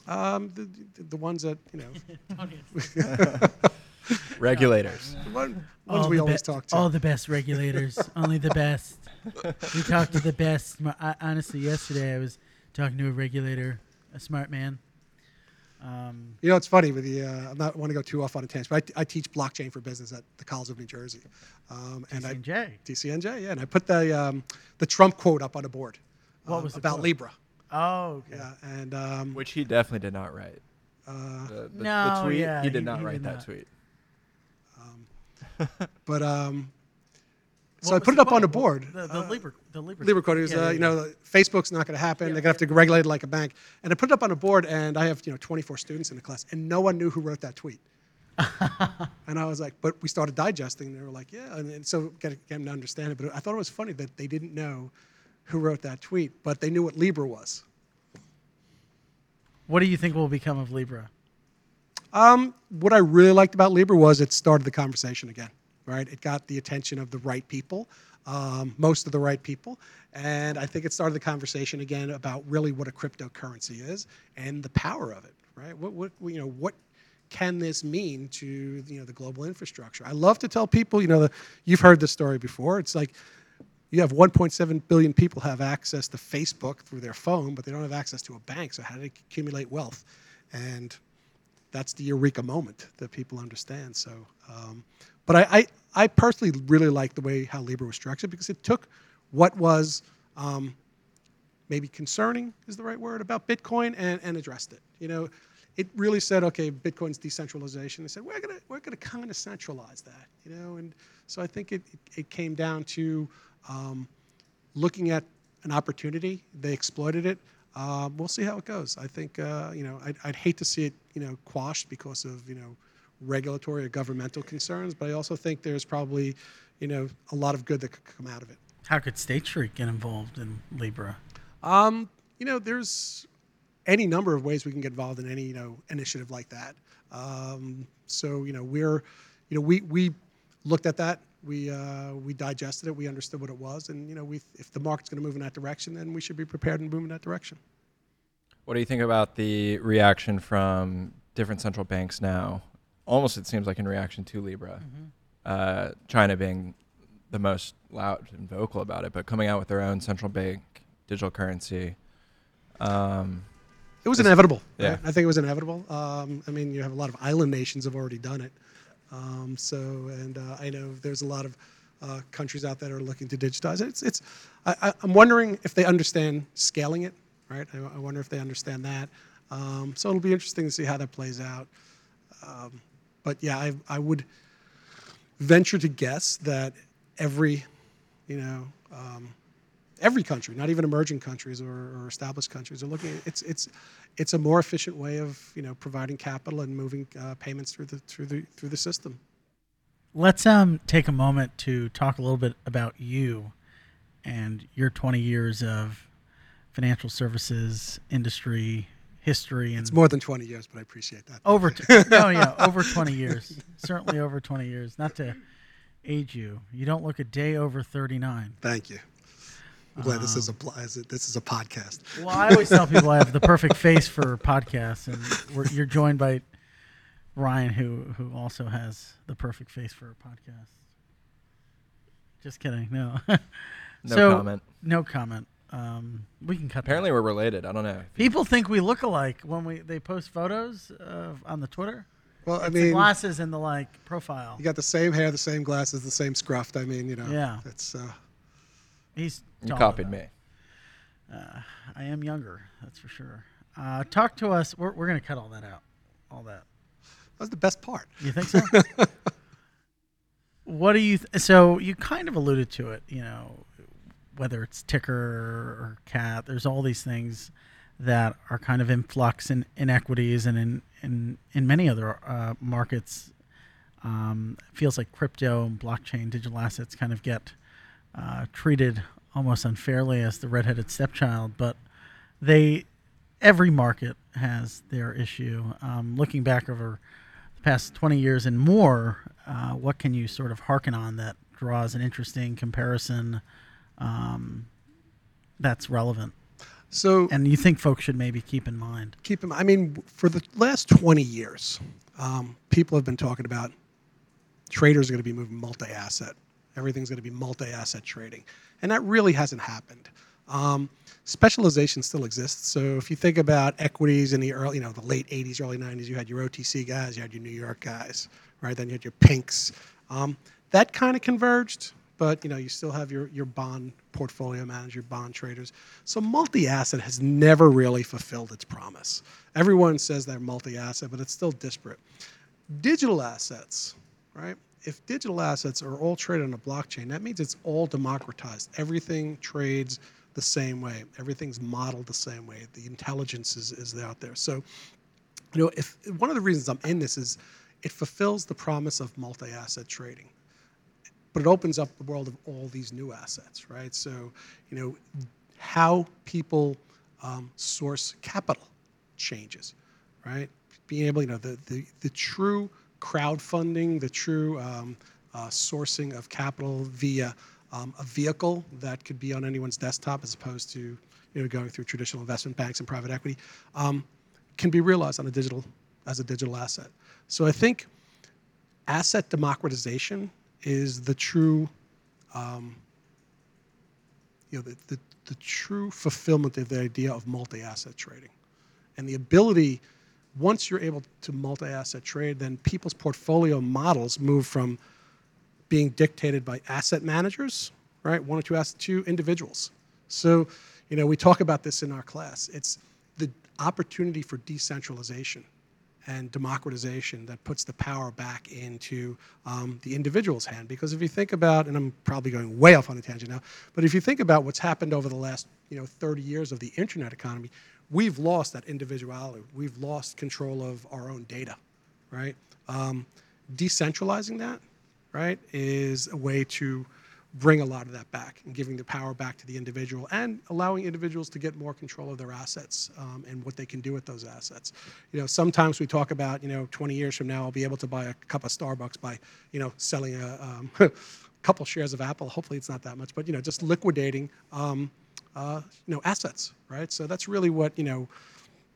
Speaker 2: Um, the, the, the ones that you
Speaker 3: know. *laughs* regulators.
Speaker 2: The one, ones we always be- talk to.
Speaker 1: All the best regulators. Only the best. We talk to the best. I, honestly, yesterday I was talking to a regulator, a smart man
Speaker 2: um, you know, it's funny with the. Uh, I'm not want to go too off on a tangent, but I, I, teach blockchain for business at the College of New Jersey.
Speaker 1: Um, and TCNJ.
Speaker 2: I, TCNJ, yeah, and I put the um, the Trump quote up on a board.
Speaker 1: What um, was
Speaker 2: about
Speaker 1: quote?
Speaker 2: Libra?
Speaker 1: Oh, okay.
Speaker 2: Yeah, and um,
Speaker 3: which he definitely did not write.
Speaker 1: Uh, the, the, no, the tweet, yeah,
Speaker 3: he did not he, write that not. tweet.
Speaker 2: Um, *laughs* but um, so I put it up on the board.
Speaker 1: The, the uh, Libra, the Libra,
Speaker 2: Libra code is, yeah, uh, you know, Facebook's not going to happen. They're going to have to regulate it like a bank. And I put it up on a board, and I have, you know, 24 students in the class, and no one knew who wrote that tweet. *laughs* and I was like, but we started digesting, and they were like, yeah. And, and so get, get them to understand it. But I thought it was funny that they didn't know who wrote that tweet, but they knew what Libra was.
Speaker 1: What do you think will become of Libra?
Speaker 2: Um, what I really liked about Libra was it started the conversation again right? It got the attention of the right people, um, most of the right people. And I think it started the conversation again about really what a cryptocurrency is and the power of it, right? What, what you know, what can this mean to you know the global infrastructure? I love to tell people, you know, the, you've heard this story before. It's like you have 1.7 billion people have access to Facebook through their phone, but they don't have access to a bank. So how do they accumulate wealth? And that's the eureka moment that people understand. So um, but I, I, I, personally really like the way how Libra was structured because it took what was um, maybe concerning is the right word about Bitcoin and, and addressed it. You know, it really said, okay, Bitcoin's decentralization. They said we're gonna we're gonna kind of centralize that. You know, and so I think it it came down to um, looking at an opportunity. They exploited it. Um, we'll see how it goes. I think uh, you know I'd, I'd hate to see it you know quashed because of you know regulatory or governmental concerns, but I also think there's probably, you know, a lot of good that could come out of it.
Speaker 1: How could State Street get involved in Libra?
Speaker 2: Um, you know, there's any number of ways we can get involved in any, you know, initiative like that. Um, so, you know, we're, you know, we, we looked at that. We, uh, we digested it. We understood what it was. And, you know, we, if the market's going to move in that direction, then we should be prepared and move in that direction.
Speaker 3: What do you think about the reaction from different central banks now almost it seems like in reaction to Libra, mm-hmm. uh, China being the most loud and vocal about it, but coming out with their own central bank digital currency. Um,
Speaker 2: it was inevitable. Yeah, right? I think it was inevitable. Um, I mean, you have a lot of island nations have already done it. Um, so, and uh, I know there's a lot of uh, countries out there that are looking to digitize it. It's, it's I, am wondering if they understand scaling it, right? I, I, wonder if they understand that. Um, so it'll be interesting to see how that plays out. But yeah, I, I would venture to guess that every, you know, um, every country, not even emerging countries or, or established countries, are looking. At, it's it's it's a more efficient way of you know providing capital and moving uh, payments through the through the through the system.
Speaker 1: Let's um take a moment to talk a little bit about you and your 20 years of financial services industry history and
Speaker 2: It's more than 20 years, but I appreciate that.
Speaker 1: over t- *laughs* no yeah over 20 years certainly over 20 years not to age you you don't look a day over 39
Speaker 2: Thank you. I'm glad this is a um, pl- is it- this is a podcast.
Speaker 1: well i always tell people i have the perfect face for podcasts and we're, you're joined by ryan who who also has the perfect face for a podcast just kidding no
Speaker 3: No
Speaker 1: So-
Speaker 3: comment.
Speaker 1: no comment um we can cut that.
Speaker 3: Apparently, we're related. I don't know.
Speaker 1: People think we look alike when we they post photos of, on the Twitter.
Speaker 2: Well, I
Speaker 1: It's the
Speaker 2: mean,
Speaker 1: glasses and the like profile.
Speaker 2: you got the same hair, the same glasses, the same scruff. I mean, you know,
Speaker 1: Yeah.
Speaker 2: it's uh,
Speaker 1: He's
Speaker 3: You copied
Speaker 1: though.
Speaker 3: me.
Speaker 1: Uh, I am younger, that's for sure. Uh, talk to us. We're, we're gonna cut all that out. All that.
Speaker 2: that was the best part.
Speaker 1: You think so? *laughs* what do you? Th- so you kind of alluded to it. You know, whether it's ticker or CAT, there's all these things that are kind of in flux in inequities and in in in many other uh, markets. Um, it feels like crypto and blockchain digital assets kind of get uh, treated almost unfairly as the redheaded stepchild, but they every market has their issue. Um, looking back over the past 20 years and more, uh, what can you sort of hearken on that draws an interesting comparison um, that's relevant
Speaker 2: So
Speaker 1: and you think folks should maybe keep in mind?
Speaker 2: keep in mind, I mean, for the last 20 years, um, people have been talking about traders are going to be moving multi-asset. Everything's going to be multi-asset trading, and that really hasn't happened. Um, specialization still exists. So if you think about equities in the early, you know, the late 80s, early 90s, you had your OTC guys, you had your New York guys, right? Then you had your pinks. Um, that kind of converged, but you know, you still have your your bond portfolio manager, bond traders. So multi-asset has never really fulfilled its promise. Everyone says they're multi-asset, but it's still disparate. Digital assets, right? If digital assets are all traded on a blockchain, that means it's all democratized. Everything trades the same way. Everything's modeled the same way. The intelligence is, is out there. So, you know, if one of the reasons I'm in this is it fulfills the promise of multi-asset trading but it opens up the world of all these new assets, right? So, you know, how people um, source capital changes, right? Being able, you know, the the, the true crowdfunding, the true um, uh, sourcing of capital via um, a vehicle that could be on anyone's desktop as opposed to, you know, going through traditional investment banks and private equity, um, can be realized on a digital as a digital asset. So I think asset democratization is the true, um, you know, the, the, the true fulfillment of the idea of multi-asset trading, and the ability, once you're able to multi-asset trade, then people's portfolio models move from being dictated by asset managers, right, one or two assets, to individuals. So, you know, we talk about this in our class. It's the opportunity for decentralization and democratization that puts the power back into um, the individual's hand. Because if you think about, and I'm probably going way off on a tangent now, but if you think about what's happened over the last you know 30 years of the internet economy, we've lost that individuality. We've lost control of our own data, right? Um, decentralizing that, right, is a way to bring a lot of that back and giving the power back to the individual and allowing individuals to get more control of their assets um, and what they can do with those assets. You know, sometimes we talk about, you know, 20 years from now, I'll be able to buy a cup of Starbucks by, you know, selling a um, *laughs* couple shares of Apple. Hopefully it's not that much, but, you know, just liquidating, um, uh, you know, assets, right? So that's really what, you know,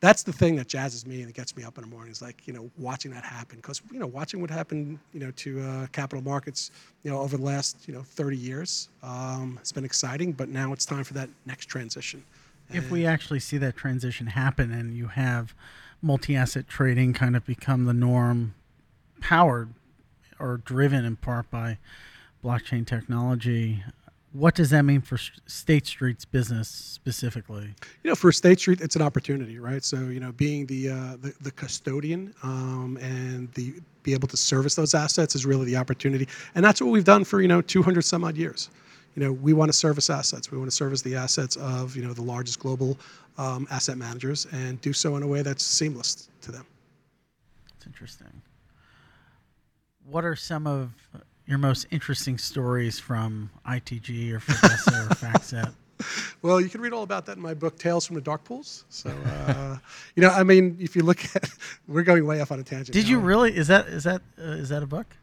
Speaker 2: that's the thing that jazzes me and gets me up in the morning is like you know watching that happen. Because you know watching what happened you know to uh, capital markets you know over the last you know 30 years um, it's been exciting but now it's time for that next transition.
Speaker 1: If we actually see that transition happen and you have multi asset trading kind of become the norm, powered or driven in part by blockchain technology, What does that mean for State Street's business specifically?
Speaker 2: you know, for State Street, it's an opportunity, right? So, you know, being the uh, the, the custodian um, and the be able to service those assets is really the opportunity, and that's what we've done for you know 200 some odd years. You know, we want to service assets. We want to service the assets of you know the largest global um, asset managers and do so in a way that's seamless to them.
Speaker 1: It's interesting. What are some of your most interesting stories from ITG or Fidessa or *laughs* FactSet?
Speaker 2: Well, you can read all about that in my book, Tales from the Dark Pools. So, uh, you know, I mean, if you look at, *laughs* we're going way off on a tangent.
Speaker 1: Did you really? Is that is that uh, is that a book?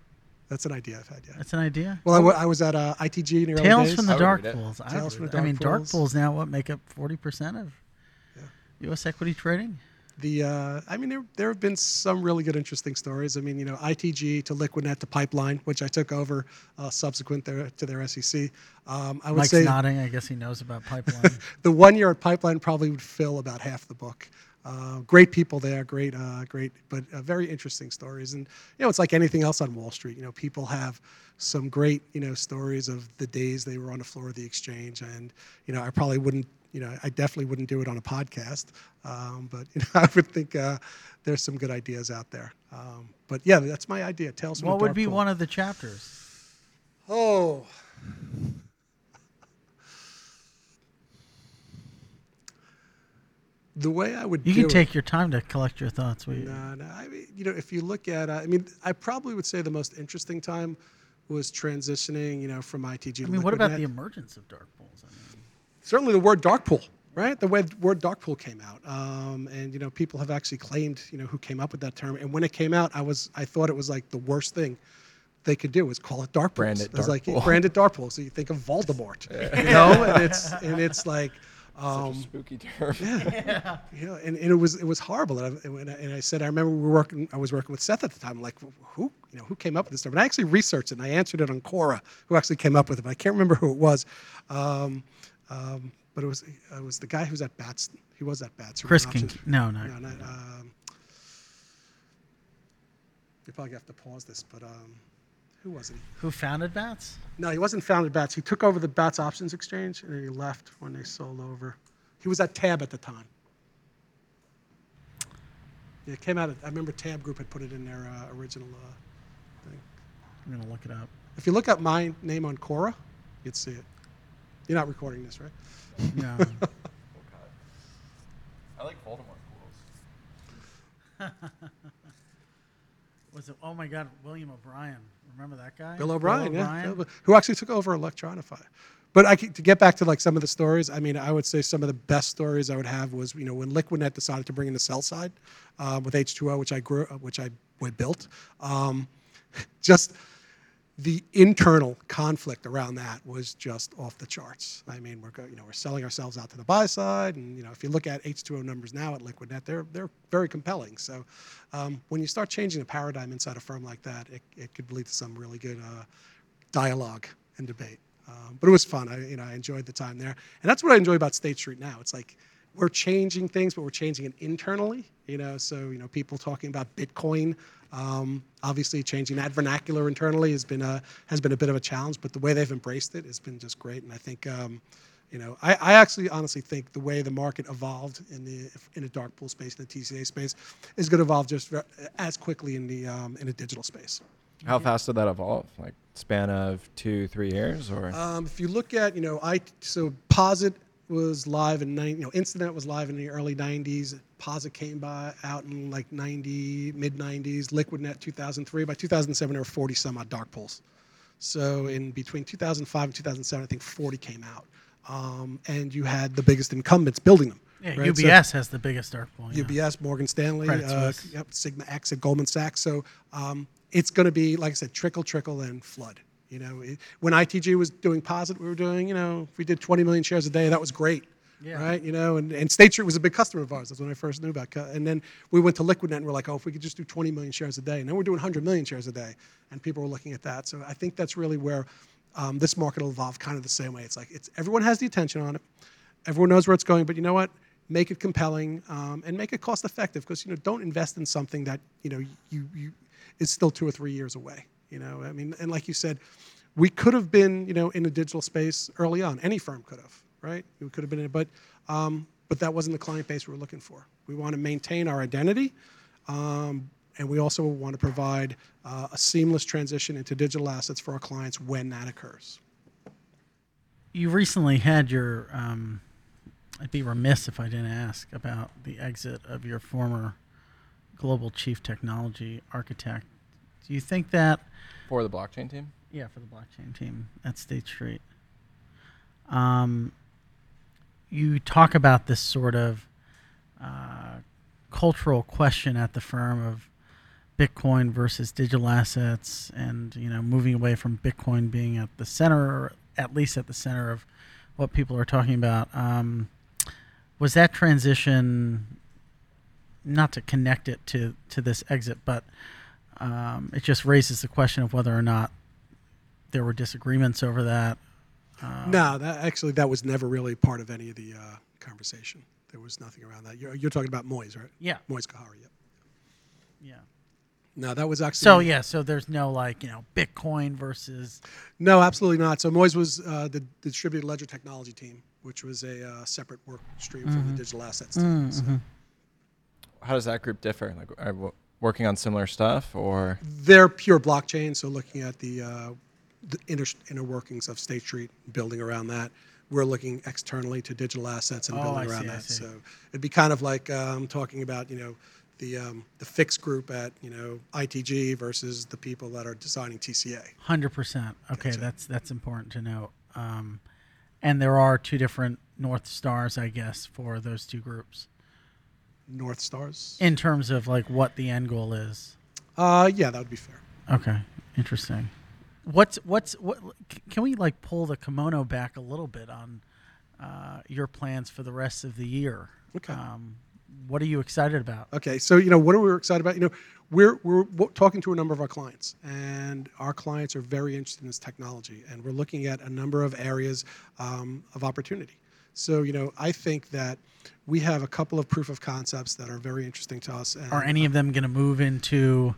Speaker 2: That's an idea I've had, yeah.
Speaker 1: That's an idea.
Speaker 2: Well, I, was at uh, ITG in the early
Speaker 1: Tales from the Dark. Pools. I,
Speaker 2: Tales from
Speaker 1: read
Speaker 2: the
Speaker 1: it. I mean, Dark
Speaker 2: Pools.
Speaker 1: Pools now what make up forty percent of
Speaker 2: Yeah.
Speaker 1: U.S. equity trading?
Speaker 2: The uh, I mean, there, there have been some really good, interesting stories. I mean, you know, ITG to Liquidnet to Pipeline, which I took over uh, subsequent their, to their SEC. Um, I would
Speaker 1: Mike's
Speaker 2: say
Speaker 1: nodding. I guess he knows about pipeline. *laughs*
Speaker 2: the one year at Pipeline probably would fill about half the book. Uh, great people there, great, uh, great, but uh, very interesting stories. And you know, it's like anything else on Wall Street. You know, people have some great, you know, stories of the days they were on the floor of the exchange. And you know, I probably wouldn't, you know, I definitely wouldn't do it on a podcast. Um, but you know, *laughs* I would think uh, there's some good ideas out there. Um, but yeah, that's my idea. Tales from
Speaker 1: what would be
Speaker 2: Pool.
Speaker 1: one of the chapters?
Speaker 2: Oh. The way I would
Speaker 1: You can
Speaker 2: it-
Speaker 1: take your time to collect your thoughts.
Speaker 2: No, no. I mean, you know, if you look at, uh, I mean, I probably would say the most interesting time was transitioning, you know, from ITG.
Speaker 1: I
Speaker 2: to
Speaker 1: mean, what about
Speaker 2: Liquidnet.
Speaker 1: the emergence of dark pools? I mean,
Speaker 2: certainly the word dark pool, right? The word dark pool came out, um, and you know, people have actually claimed, you know, who came up with that term. And when it came out, I was, I thought it was like the worst thing they could do was call it dark pools.
Speaker 3: Brand it dark
Speaker 2: like
Speaker 3: pool.
Speaker 2: brand it dark pool. So you think of Voldemort, you know, and *laughs* it's and it's like. Um,
Speaker 3: a spooky term.
Speaker 2: yeah, *laughs* you know, and, and it was it was horrible. And I, and I, and I said, I remember we were working. I was working with Seth at the time. I'm like, who, you know, who came up with this term? And I actually researched it. and I answered it on Quora, who actually came up with it. But I can't remember who it was. Um, um, but it was it was the guy who was at Bats. He was at Bats.
Speaker 1: Chris King. No, no.
Speaker 2: No, not. Um, you probably have to pause this, but um, who was it?
Speaker 1: Who founded Bats?
Speaker 2: No, he wasn't founded Bats. He took over the Bats Options Exchange, and then he left when they sold over. He was at TABB at the time. Yeah, it came out. I remember TABB Group had put it in their uh, original uh, thing.
Speaker 1: I'm gonna look it up.
Speaker 2: If you look up my name on Quora, you'd see it. You're not recording this, right?
Speaker 1: No. *laughs*
Speaker 3: I like Voldemort pools. *laughs*
Speaker 1: Was it? Oh my God, William O'Brien. Remember that guy?
Speaker 2: Bill O'Brien, yeah,
Speaker 1: O'Brien?
Speaker 2: Bill- who actually took over Electronifie. But I, c- to get back to like some of the stories, I mean, I would say some of the best stories I would have was you know when Liquidnet decided to bring in the sell side uh, with H2O, which I grew, uh, which I we built. Um, *laughs* just the internal conflict around that was just off the charts. I mean, we're you know we're selling ourselves out to the buy side, and you know if you look at H2O numbers now at Liquidnet, they're they're very compelling. So um, when you start changing the paradigm inside a firm like that, it, it could lead to some really good uh, dialogue and debate. Um, but it was fun. I you know I enjoyed the time there, and that's what I enjoy about State Street now. It's like we're changing things, but we're changing it internally. You know, so you know people talking about Bitcoin. Um, obviously, changing that vernacular internally has been a has been a bit of a challenge, but the way they've embraced it has been just great. And I think, um, you know, I, I actually honestly think the way the market evolved in the in the dark pool space, in the TCA space, is going to evolve just as quickly in the um, in a digital space.
Speaker 3: How fast did that evolve? Like span of two, three years, or
Speaker 2: Um, if you look at, you know, I so Posit was live in nine, you know, Instinet was live in the early '90s. Posit came by out in like '90, mid '90s. Liquidnet 2003. By 2007, there were 40 some odd dark pools. So in between 2005 and 2007, I think 40 came out, um, and you had the biggest incumbents building them.
Speaker 1: Yeah,
Speaker 2: right? So-
Speaker 1: UBS has the biggest dark pool. yeah.
Speaker 2: UBS, Morgan Stanley, uh, yep, Sigma X at Goldman Sachs. So um, it's going to be, like I said, trickle, trickle, and flood. You know, it, when ITG was doing Posit, we were doing, you know, if we did 20 million shares a day, that was great.
Speaker 1: Yeah.
Speaker 2: Right, you know, and, and State Street was a big customer of ours. That's when I first knew about. And then we went to Liquidnet and we're like, oh, if we could just do 20 million shares a day, and then we're doing 100 million shares a day, and people were looking at that. So I think that's really where um, this market will evolve, kind of the same way. It's like it's everyone has the attention on it, everyone knows where it's going, but you know what? Make it compelling um, and make it cost effective because you know don't invest in something that you know you you is still two or three years away. You know, I mean, and like you said, we could have been, you know, in a digital space early on. Any firm could have, right? We could have been in it, but um, but that wasn't the client base we were looking for. We want to maintain our identity, um, and we also want to provide uh, a seamless transition into digital assets for our clients when that occurs.
Speaker 1: You recently had your. Um, I'd be remiss if I didn't ask about the exit of your former global chief technology architect. Do you think that?
Speaker 3: For the blockchain team?
Speaker 1: Yeah, for the blockchain team at State Street. Um, you talk about this sort of uh, cultural question at the firm of Bitcoin versus digital assets, and you know, moving away from Bitcoin being at the center, or at least at the center of what people are talking about. Um, was that transition not to connect it to to this exit, but um, it just raises the question of whether or not there were disagreements over that. Um,
Speaker 2: no, that actually that was never really part of any of the uh, conversation. There was nothing around that. You're, you're talking about Moise, right?
Speaker 1: Yeah.
Speaker 2: Moise Kahari. Yep.
Speaker 1: Yeah.
Speaker 2: No, that was actually.
Speaker 1: So yeah, so there's no like you know Bitcoin versus.
Speaker 2: No, absolutely not. So Moise was uh, the, the distributed ledger technology team, which was a uh, separate work stream from
Speaker 1: Mm-hmm.
Speaker 2: the digital assets team. So
Speaker 3: How does that group differ? Like, are w- working on similar stuff, or
Speaker 2: they're pure blockchain. So looking at the, uh, the inner, inner workings of State Street, building around that. We're looking externally to digital assets and
Speaker 1: Oh,
Speaker 2: building
Speaker 1: I
Speaker 2: around
Speaker 1: see,
Speaker 2: that. So it'd be kind of like um, talking about you know the um, the FIX group at you know ITG versus the people that are designing TCA.
Speaker 1: Hundred percent. Okay,
Speaker 2: Gotcha.
Speaker 1: that's that's important to note. Um, and there are two different north stars, I guess, for those two groups
Speaker 2: North Stars.
Speaker 1: in terms of like what the end goal is.
Speaker 2: Uh, yeah, that would be fair.
Speaker 1: Okay, interesting. What's what's what? Can we like pull the kimono back a little bit on uh, your plans for the rest of the year?
Speaker 2: Okay.
Speaker 1: Um, what are you excited about?
Speaker 2: Okay, so you know what are we excited about? You know, we're we're talking to a number of our clients, and our clients are very interested in this technology, and we're looking at a number of areas um, of opportunity. So you know, I think that we have a couple of proof of concepts that are very interesting to us. And,
Speaker 1: Are any of them going to move into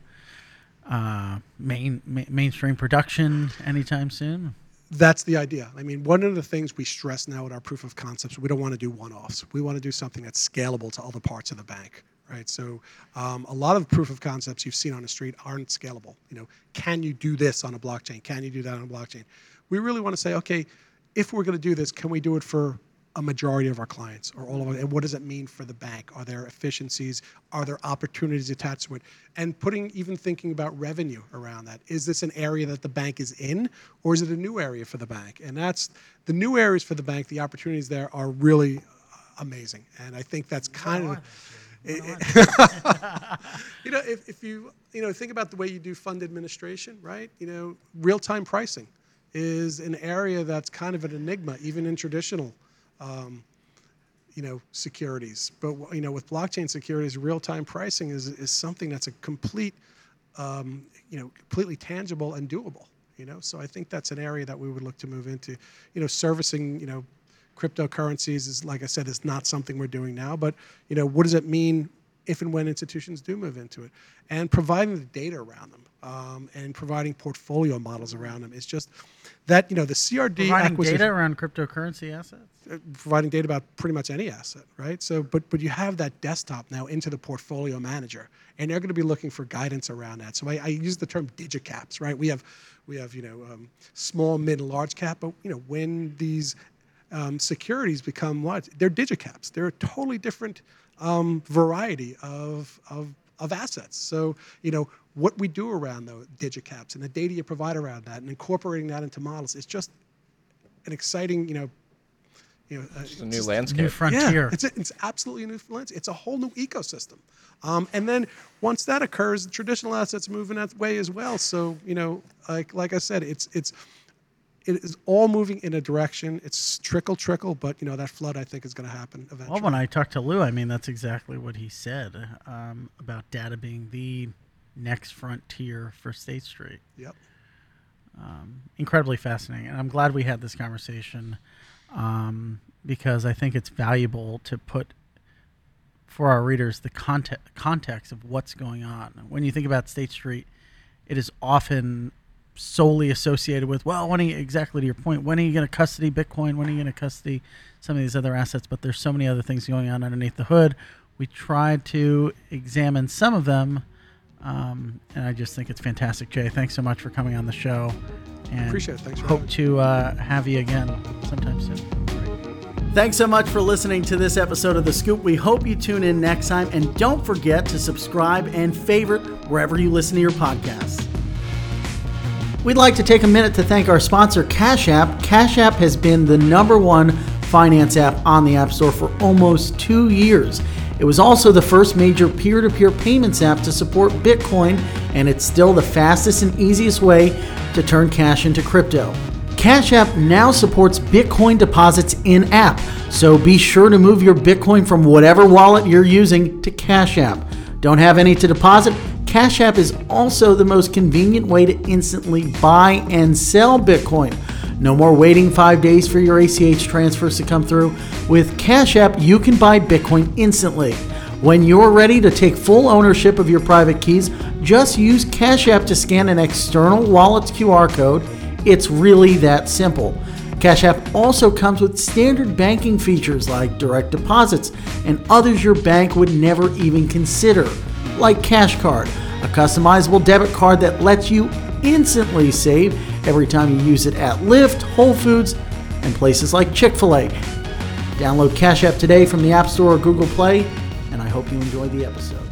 Speaker 1: uh, main ma- mainstream production anytime soon?
Speaker 2: That's the idea. I mean, one of the things we stress now at our proof of concepts, we don't want to do one-offs. We want to do something that's scalable to other parts of the bank, right? So, um, a lot of proof of concepts you've seen on the street aren't scalable. You know, can you do this on a blockchain? Can you do that on a blockchain? We really want to say, okay, if we're going to do this, can we do it for a majority of our clients or all of it? And what does it mean for the bank? Are there efficiencies? Are there opportunities attached to it? And putting even thinking about revenue around that. Is this an area that the bank is in or is it a new area for the bank? And that's the new areas for the bank, the opportunities there are really amazing. And I think that's kind of eh, *laughs* you know, if, if you you know think about the way you do fund administration, right? You know, real time pricing is an area that's kind of an enigma, even in traditional, um, you know, securities. But you know, with blockchain securities, real time pricing is is something that's a complete, um, you know, completely tangible and doable. You know, so I think that's an area that we would look to move into. You know, servicing, you know, cryptocurrencies is like I said is not something we're doing now, but you know what does it mean if and when institutions do move into it, and providing the data around them um, and providing portfolio models around them is just that you know the CRD
Speaker 1: Providing data around cryptocurrency assets?
Speaker 2: uh, providing data about pretty much any asset, right? So, but but you have that desktop now into the portfolio manager, and they're going to be looking for guidance around that. So I, I use the term digicaps, right? We have we have you know um, small, mid, and large cap, but you know when these um, securities become what they're digicaps. They're a totally different um, variety of, of of assets. So you know what we do around those digicaps and the data you provide around that, and incorporating that into models. It's just an exciting you know you know uh,
Speaker 3: It's a new
Speaker 2: just-
Speaker 3: landscape.
Speaker 1: New frontier.
Speaker 2: yeah, it's, a, it's absolutely a new lens. It's a whole new ecosystem. Um, and then once that occurs, traditional assets move in that way as well. So you know, like like I said, it's it's it is all moving in a direction. It's trickle trickle, but you know that flood I think is going to happen eventually.
Speaker 1: Well, when I talked to Lou, I mean, that's exactly what he said um, about data being the next frontier for State Street.
Speaker 2: yep.
Speaker 1: Incredibly fascinating. And I'm glad we had this conversation um, because I think it's valuable to put for our readers the context, context of what's going on. When you think about State Street, it is often solely associated with well when are you exactly to your point when are you going to custody bitcoin when are you going to custody some of these other assets but there's so many other things going on underneath the hood we tried to examine some of them um, and i just think it's fantastic jay thanks so much for coming on the show and
Speaker 2: Appreciate it. Thanks for
Speaker 1: hope to uh, have you again sometime soon Thanks so much for listening to this episode of The Scoop. We hope you tune in next time. And don't forget to subscribe and favorite wherever you listen to your podcasts. We'd like to take a minute to thank our sponsor, Cash App. Cash App has been the number one finance app on the App Store for almost two years. It was also the first major peer to peer payments app to support Bitcoin, and it's still the fastest and easiest way to turn cash into crypto. Cash App now supports Bitcoin deposits in app, so be sure to move your Bitcoin from whatever wallet you're using to Cash App. Don't have any to deposit? Cash App is also the most convenient way to instantly buy and sell Bitcoin. No more waiting five days for your ACH transfers to come through. With Cash App, you can buy Bitcoin instantly. When you're ready to take full ownership of your private keys, just use Cash App to scan an external wallet's QR code. It's really that simple. Cash App also comes with standard banking features like direct deposits and others your bank would never even consider, like Cash Card, a customizable debit card that lets you instantly save every time you use it at Lyft, Whole Foods, and places like Chick fil A. Download Cash App today from the App Store or Google Play, and I hope you enjoy the episode.